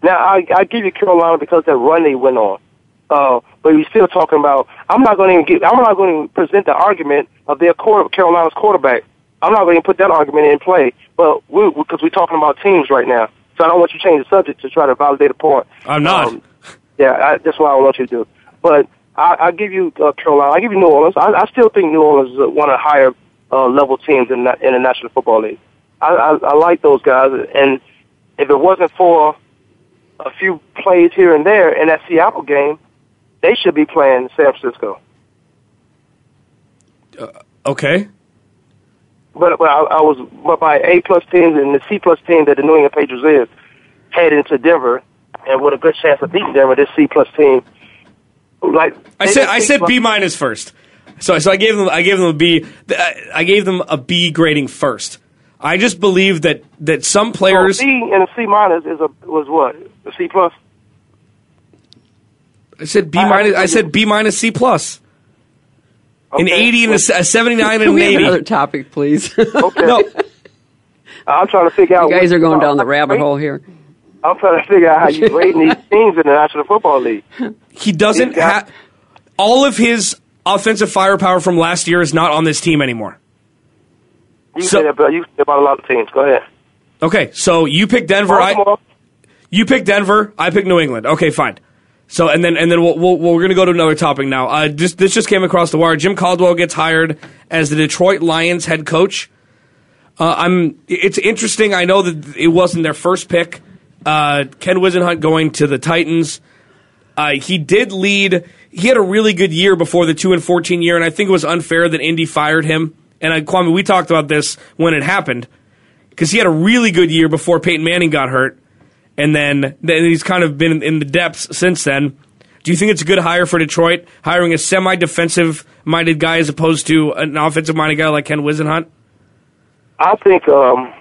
Now I I give you Carolina because that run they went on. Uh, but we're still talking about. I'm not going to even get. I'm not going to present the argument of their quarter, Carolina's quarterback. I'm not going to put that argument in play. But we because we're talking about teams right now, so I don't want you to change the subject to try to validate a point. I'm not. Um, yeah, I, that's what I want you to do. But I, I give you uh, Carolina. I give you New Orleans. I, I still think New Orleans is uh, one of the higher uh, level teams in, the- in the National Football League. I, I, I like those guys, and if it wasn't for a few plays here and there in that Seattle game, they should be playing San Francisco. Okay. But, but I, I was but my A plus teams and the C plus team that the New England Patriots is head into Denver, and with a good chance of beating Denver, this C plus team. Like I said, I said B minus first. So, so I gave them, I gave them a B. I gave them a B grading first. I just believe that that some oh, players. So C and a C minus is a was what a C plus. I said B minus. I said B minus C plus. An eighty and a, a seventy-nine and Can [LAUGHS] an we have eighty. another topic, please? Okay. No, I'm trying to figure out. you guys what- are going down the rabbit hole here. I'm trying to figure out how you rating these [LAUGHS] teams in the National Football League. he doesn't have all of his offensive firepower from last year is not on this team anymore. You So- say that, but you say about a lot of teams. Go ahead. Okay, so you pick Denver. I, you pick Denver. I pick New England. Okay, fine. So and then and then we'll, we'll, we're going to go to another topic now. Uh, just, this just came across the wire. Jim Caldwell gets hired as the Detroit Lions head coach. Uh, I'm. It's interesting. I know that it wasn't their first pick. Uh, Ken Whisenhunt going to the Titans. Uh, he did lead. He had a really good year before the two and fourteen year, and I think it was unfair that Indy fired him. And I, Kwame, we talked about this when it happened because he had a really good year before Peyton Manning got hurt, and then then he's kind of been in the depths since then. Do you think it's a good hire for Detroit, hiring a semi-defensive minded guy as opposed to an offensive minded guy like Ken Whisenhunt? I think um,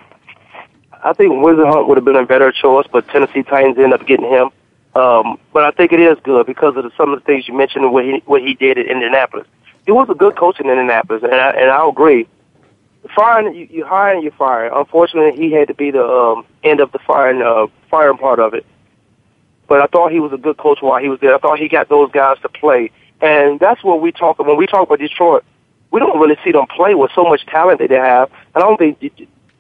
I think Whisenhunt would have been a better choice, but Tennessee Titans ended up getting him. Um, but I think it is good because of the, some of the things you mentioned what he what he did at Indianapolis. He was a good coach in Indianapolis, and I, and I'll agree. Firing, you, you hire and you fire. Unfortunately, he had to be the um, end of the firing uh, firing part of it. But I thought he was a good coach while he was there. I thought he got those guys to play, and that's what we talk when we talk about Detroit. We don't really see them play with so much talent that they have. And I don't think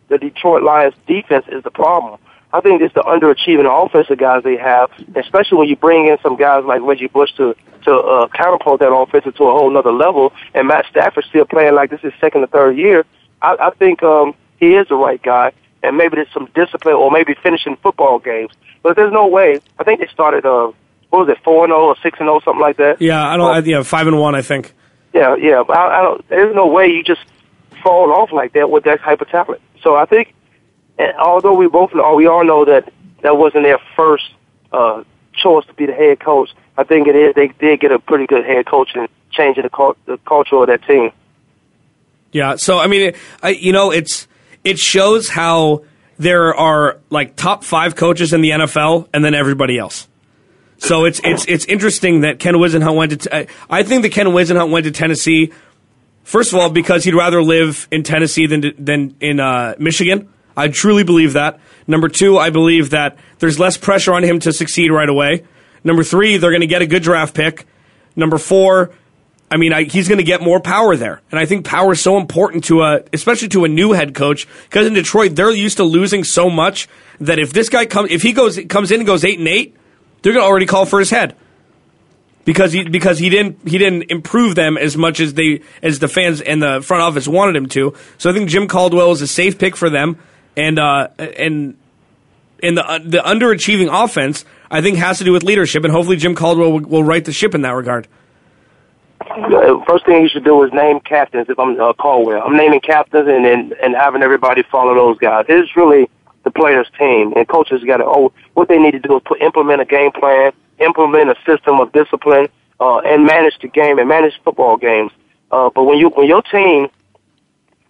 the Detroit Lions defense is the problem. I think it's the underachieving offensive guys they have, especially when you bring in some guys like Reggie Bush to to uh, counterpart that offense to a whole nother level, and Matt Stafford still playing like this is second or third year. I, I think um, he is the right guy, and maybe there's some discipline, or maybe finishing football games. But there's no way. I think they started. Uh, what was it, four and zero or six and zero, something like that? Yeah, I don't. I, yeah, five and one, I think. Yeah, yeah. But I, I don't. There's no way you just fall off like that with that type of talent. So I think, although we both know, we all know that that wasn't their first uh, choice to be the head coach. I think it is. They did get a pretty good head coach and changing the, cult, the culture of that team. Yeah. So I mean, I, you know, it's it shows how there are like top five coaches in the NFL and then everybody else. So it's it's it's interesting that Ken Whisenhunt went to. T- I think that Ken Whisenhunt went to Tennessee. First of all, because he'd rather live in Tennessee than than in uh, Michigan. I truly believe that. Number two, I believe that there's less pressure on him to succeed right away. Number three, they're going to get a good draft pick. Number four, I mean, I, he's going to get more power there, and I think power is so important to a, especially to a new head coach, because in Detroit they're used to losing so much that if this guy comes, if he goes comes in and goes eight and eight, they're going to already call for his head because he because he didn't he didn't improve them as much as they as the fans and the front office wanted him to. So I think Jim Caldwell is a safe pick for them, and uh, and in the uh, the underachieving offense, I think has to do with leadership, and hopefully Jim Caldwell will, will right the ship in that regard. Uh, First thing you should do is name captains. If I'm uh, Caldwell, I'm naming captains and and, and having everybody follow those guys. It's really the players' team, and coaches got to. Oh, what they need to do is put implement a game plan, implement a system of discipline, uh, and manage the game and manage football games. Uh, but when you when your team,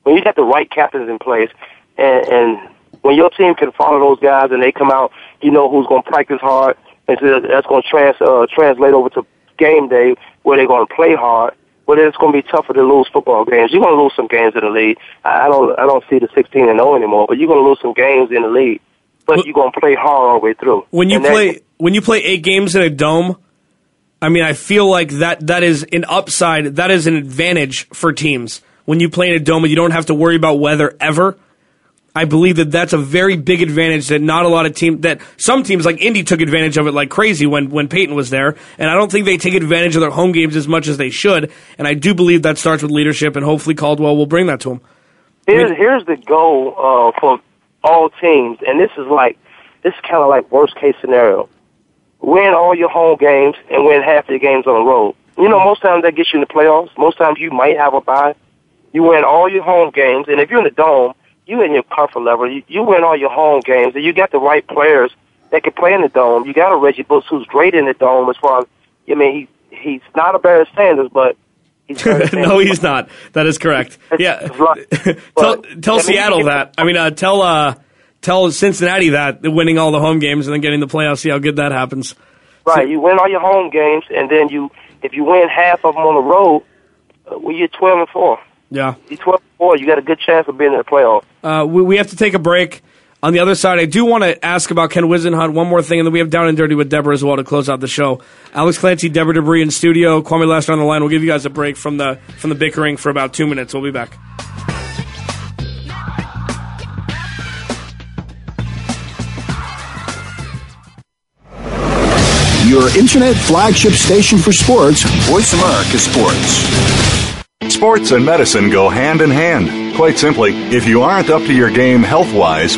when you got the right captains in place, and, and when your team can follow those guys and they come out, you know who's going to practice hard, and so that's going to trans uh, translate over to game day where they're going to play hard. Then it's going to be tougher to lose football games. You're going to lose some games in the league. I don't, I don't see the 16 and 0 anymore, but you're going to lose some games in the league. But you're going to play hard all the way through. When you And that- play when you play eight games in a dome, I mean, I feel like that that is an upside. That is an advantage for teams when you play in a dome and you don't have to worry about weather ever. I believe that that's a very big advantage that not a lot of teams that some teams like Indy took advantage of it like crazy when when Peyton was there, and I don't think they take advantage of their home games as much as they should. And I do believe that starts with leadership, and hopefully Caldwell will bring that to them. Here's here's the goal uh, for all teams, and this is like this is kind of like worst case scenario. Win all your home games and win half your games on the road. You know, most times that gets you in the playoffs. Most times you might have a bye. You win all your home games, and if you're in the dome, you in your comfort level. You, you win all your home games, and you got the right players that can play in the dome. You got a Reggie Bush who's great in the dome as far as I mean, he he's not a Barry Sanders, but he's Sanders. [LAUGHS] no, he's not. That is correct. Yeah. [LAUGHS] tell tell I mean, Seattle that. I mean, uh, tell uh, tell Cincinnati that winning all the home games and then getting the playoffs. See how good that happens. Right, you win all your home games, and then you, if you win half of them on the road, uh, well, you're twelve and four. Yeah. You 12 4, you got a good chance of being in the playoffs. Uh, we, we have to take a break. On the other side, I do want to ask about Ken Whisenhunt one more thing, and then we have Down and Dirty with Deborah as well to close out the show. Alex Clancy, Deborah Debris in studio, Kwame Lassiter on the line. We'll give you guys a break from the from the bickering for about two minutes. We'll be back. Your internet flagship station for sports, Voice America Sports. Sports and medicine go hand in hand. Quite simply, if you aren't up to your game health wise,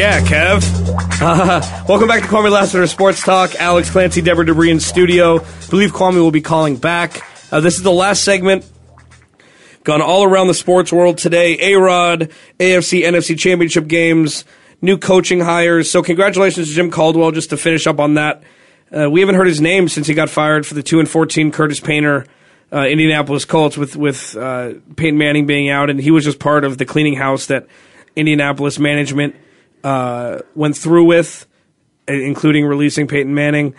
Yeah, Kev. Uh, [LAUGHS] welcome back to Kwame Lassiter Sports Talk. Alex Clancy, Deborah Debris in studio. I believe Kwame will be calling back. Uh, this is the last segment. Gone all around the sports world today. A-Rod, AFC, NFC championship games, new coaching hires. So congratulations to Jim Caldwell just to finish up on that. Uh, we haven't heard his name since he got fired for the 2 and 14 Curtis Painter uh, Indianapolis Colts with, with uh, Peyton Manning being out. And he was just part of the cleaning house that Indianapolis management – uh, went through with, including releasing Peyton Manning.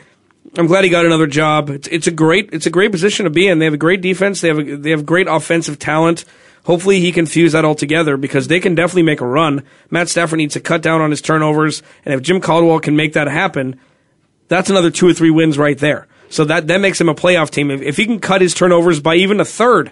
I'm glad he got another job. It's, it's a great it's a great position to be in. They have a great defense. They have a, they have great offensive talent. Hopefully he can fuse that all together because they can definitely make a run. Matt Stafford needs to cut down on his turnovers, and if Jim Caldwell can make that happen, that's another two or three wins right there. So that that makes him a playoff team. If, if he can cut his turnovers by even a third,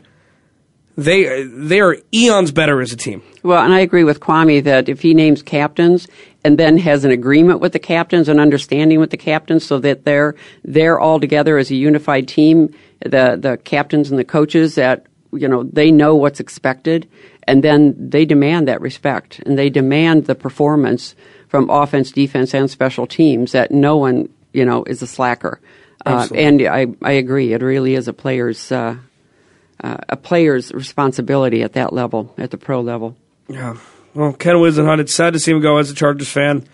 they they are eons better as a team. Well, and I agree with Kwame that if he names captains and then has an agreement with the captains and understanding with the captains, so that they're they're all together as a unified team, the the captains and the coaches that you know they know what's expected, and then they demand that respect and they demand the performance from offense, defense, and special teams that no one you know is a slacker. Uh, and I I agree, it really is a player's. Uh, uh, a player's responsibility at that level, at the pro level. Yeah. Well, Ken Whisenhunt, it's sad to see him go as a Chargers fan.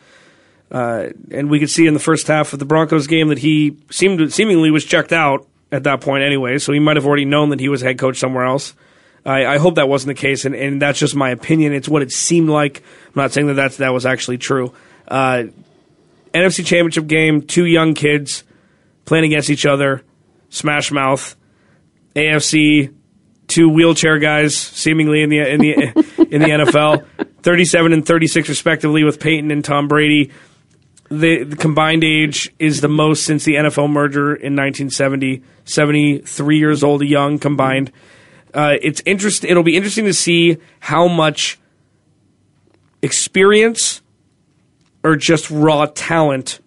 Uh, and we could see in the first half of the Broncos game that he seemed seemingly was checked out at that point anyway, so he might have already known that he was head coach somewhere else. I, I hope that wasn't the case, and, and that's just my opinion. It's what it seemed like. I'm not saying that that's, that was actually true. Uh, NFC Championship game, two young kids playing against each other, smash mouth. AFC, two wheelchair guys seemingly in the in the [LAUGHS] in the NFL, 37 and 36 respectively with Peyton and Tom Brady. The, the, combined age is the most since the NFL merger in 1970. 73 years old, young combined. Uh, it's interest. It'll be interesting to see how much experience or just raw talent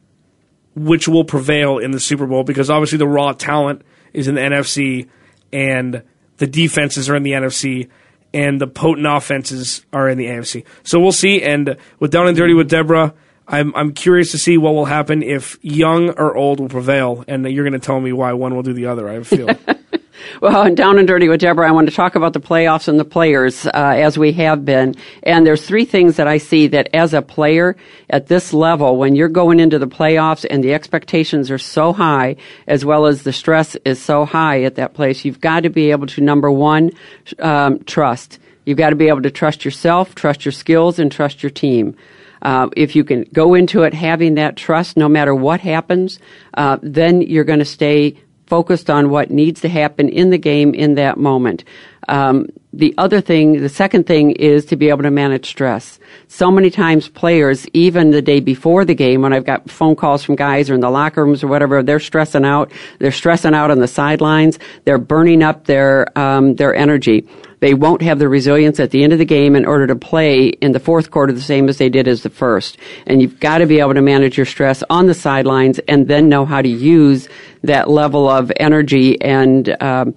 which will prevail in the Super Bowl because obviously the raw talent is in the NFC and the defenses are in the NFC, and the potent offenses are in the AFC. So we'll see. And with Down and Dirty with Deborah, I'm I'm curious to see what will happen if young or old will prevail. And you're going to tell me why one will do the other. I have [LAUGHS] Well, down and dirty with Deborah, I want to talk about the playoffs and the players uh, as we have been. And there's three things that I see that as a player at this level, when you're going into the playoffs and the expectations are so high, as well as the stress is so high at that place, you've got to be able to number one, um, trust. You've got to be able to trust yourself, trust your skills, and trust your team. Uh, if you can go into it having that trust, no matter what happens, uh, then you're going to stay focused on what needs to happen in the game in that moment. Um, the other thing, the second thing is to be able to manage stress. So many times players, even the day before the game, when I've got phone calls from guys or in the locker rooms or whatever, they're stressing out. They're stressing out on the sidelines. They're burning up their, um, their energy. They won't have the resilience at the end of the game in order to play in the fourth quarter the same as they did as the first. And you've got to be able to manage your stress on the sidelines and then know how to use that level of energy and, um,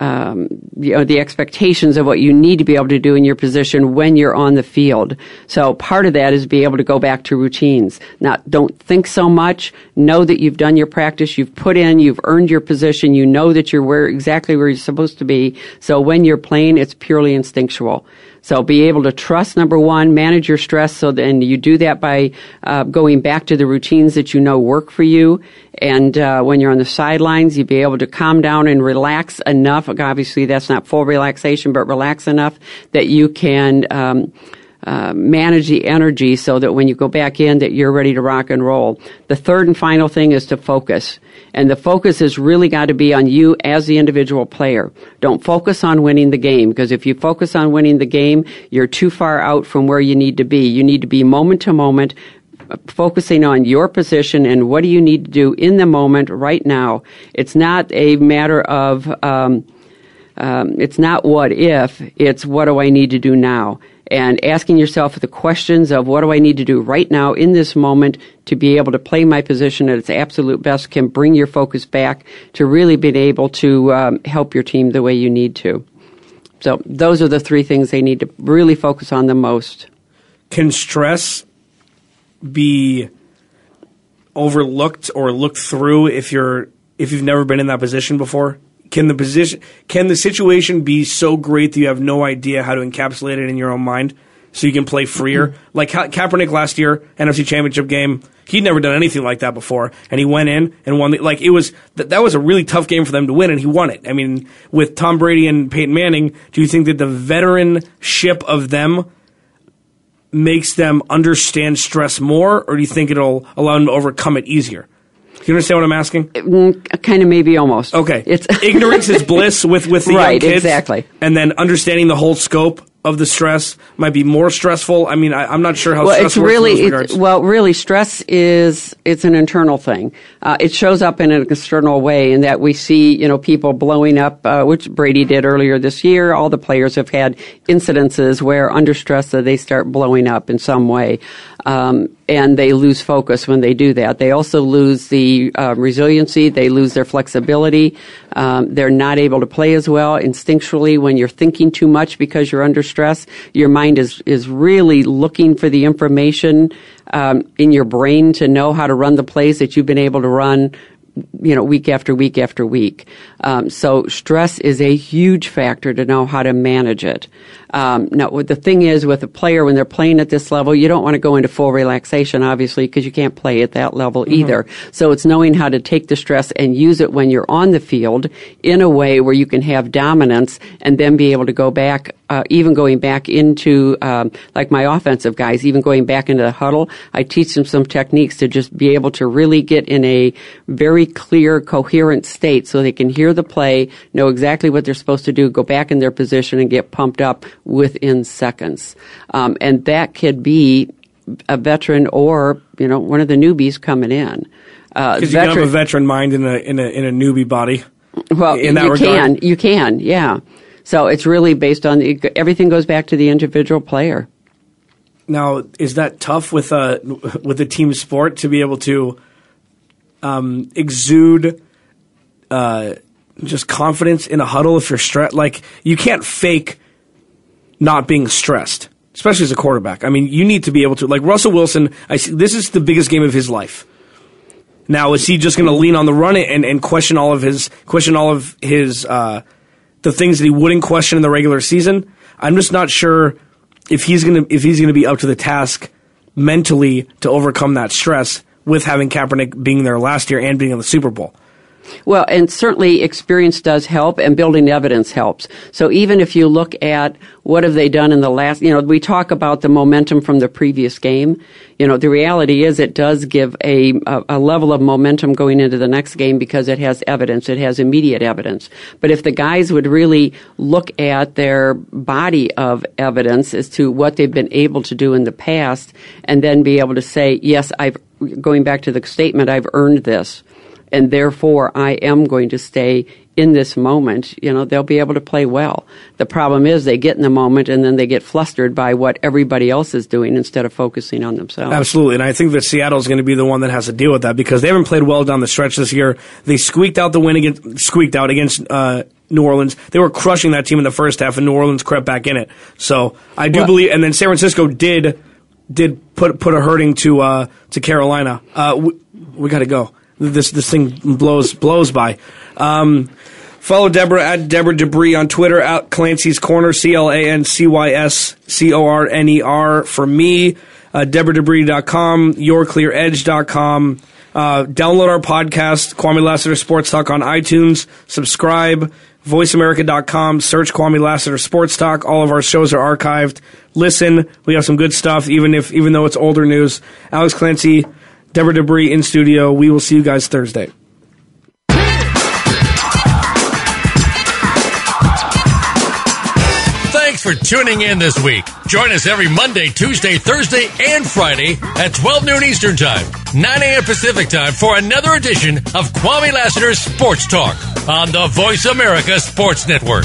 um, you know, the expectations of what you need to be able to do in your position when you're on the field. So part of that is be able to go back to routines. Now, don't think so much. Know that you've done your practice, you've put in, you've earned your position, you know that you're where exactly where you're supposed to be. So when you're playing, it's purely instinctual. So be able to trust number one, manage your stress. So then you do that by uh, going back to the routines that you know work for you. And uh, when you're on the sidelines, you be able to calm down and relax enough. Obviously, that's not full relaxation, but relax enough that you can. Um, uh, manage the energy so that when you go back in that you're ready to rock and roll. The third and final thing is to focus. And the focus has really got to be on you as the individual player. Don't focus on winning the game because if you focus on winning the game, you're too far out from where you need to be. You need to be moment to moment, focusing on your position and what do you need to do in the moment right now. It's not a matter of, um, um, it's not what if, it's what do I need to do now and asking yourself the questions of what do I need to do right now in this moment to be able to play my position at its absolute best can bring your focus back to really being able to um, help your team the way you need to. So those are the three things they need to really focus on the most. Can stress be overlooked or looked through if you're if you've never been in that position before? Can the position, can the situation be so great that you have no idea how to encapsulate it in your own mind, so you can play freer? Mm-hmm. Like Ka- Kaepernick last year, NFC Championship game, he'd never done anything like that before, and he went in and won. The, like it was that that was a really tough game for them to win, and he won it. I mean, with Tom Brady and Peyton Manning, do you think that the veteranship of them? Makes them understand stress more, or do you think it'll allow them to overcome it easier? you understand what I'm asking? Mm, kind of, maybe, almost. Okay. It's ignorance is [LAUGHS] bliss with with the right, young kids. exactly. And then understanding the whole scope of the stress might be more stressful. I mean, I, am not sure how well, stress it's really, it's, well, really, stress is it's an internal thing. Uh, it shows up in an external way in that we see, you know, people blowing up, uh, which Brady did earlier this year. All the players have had incidences where under stress that they start blowing up in some way. Um, and they lose focus when they do that. They also lose the uh, resiliency. They lose their flexibility. Um, they're not able to play as well instinctually when you're thinking too much because you're under stress. Your mind is is really looking for the information um, in your brain to know how to run the plays that you've been able to run you know, week after week after week. Um, so stress is a huge factor to know how to manage it. Um, now, the thing is, with a player when they're playing at this level, you don't want to go into full relaxation, obviously, because you can't play at that level mm-hmm. either. So it's knowing how to take the stress and use it when you're on the field in a way where you can have dominance and then be able to go back, uh, even going back into, um, like my offensive guys, even going back into the huddle. I teach them some techniques to just be able to really get in a very clear, coherent state so they can hear the play, know exactly what they're supposed to do, go back in their position and get pumped up within seconds. Um, and that could be a veteran or, you know, one of the newbies coming in. Because uh, you can have a veteran mind in a, in a, in a newbie body. Well, in that you regard. can, you can, yeah. So it's really based on the, everything goes back to the individual player. Now, is that tough with a with a team sport to be able to um, exude uh, just confidence in a huddle if you're stressed? Like you can't fake not being stressed, especially as a quarterback. I mean, you need to be able to, like Russell Wilson, I see, this is the biggest game of his life. Now, is he just going to lean on the run and, and question all of his, question all of his, uh, the things that he wouldn't question in the regular season? I'm just not sure if he's to, if he's to be up to the task mentally to overcome that stress with having Kaepernick being there last year and being in the Super Bowl. Well, and certainly experience does help and building evidence helps. So even if you look at what have they done in the last, you know, we talk about the momentum from the previous game. You know, the reality is it does give a, a, level of momentum going into the next game because it has evidence. It has immediate evidence. But if the guys would really look at their body of evidence as to what they've been able to do in the past and then be able to say, yes, I've, going back to the statement, I've earned this and therefore I am going to stay in this moment, you know, they'll be able to play well. The problem is they get in the moment and then they get flustered by what everybody else is doing instead of focusing on themselves. Absolutely, and I think that Seattle is going to be the one that has to deal with that because they haven't played well down the stretch this year. They squeaked out the win against squeaked out against uh, New Orleans. They were crushing that team in the first half, and New Orleans crept back in it. So I do Well- believe, and then San Francisco did did put put a hurting to uh, to Carolina. Uh, we we got to go. This this thing blows blows by. Um, follow Deborah at Deborah Debris on Twitter at Clancy's Corner C L A N C Y S C O R N E R for me. Uh, DeborahDebris.com, YourClearEdge.com. Uh, download our podcast, Kwame Lassiter Sports Talk on iTunes. Subscribe, VoiceAmerica.com. Search Kwame Lassiter Sports Talk. All of our shows are archived. Listen, we have some good stuff, even if even though it's older news. Alex Clancy, Deborah Debris in studio. We will see you guys Thursday. Thanks for tuning in this week. Join us every Monday, Tuesday, Thursday, and Friday at 12 noon Eastern Time, 9 a.m. Pacific Time for another edition of Kwame Lassiter's Sports Talk on the Voice America Sports Network.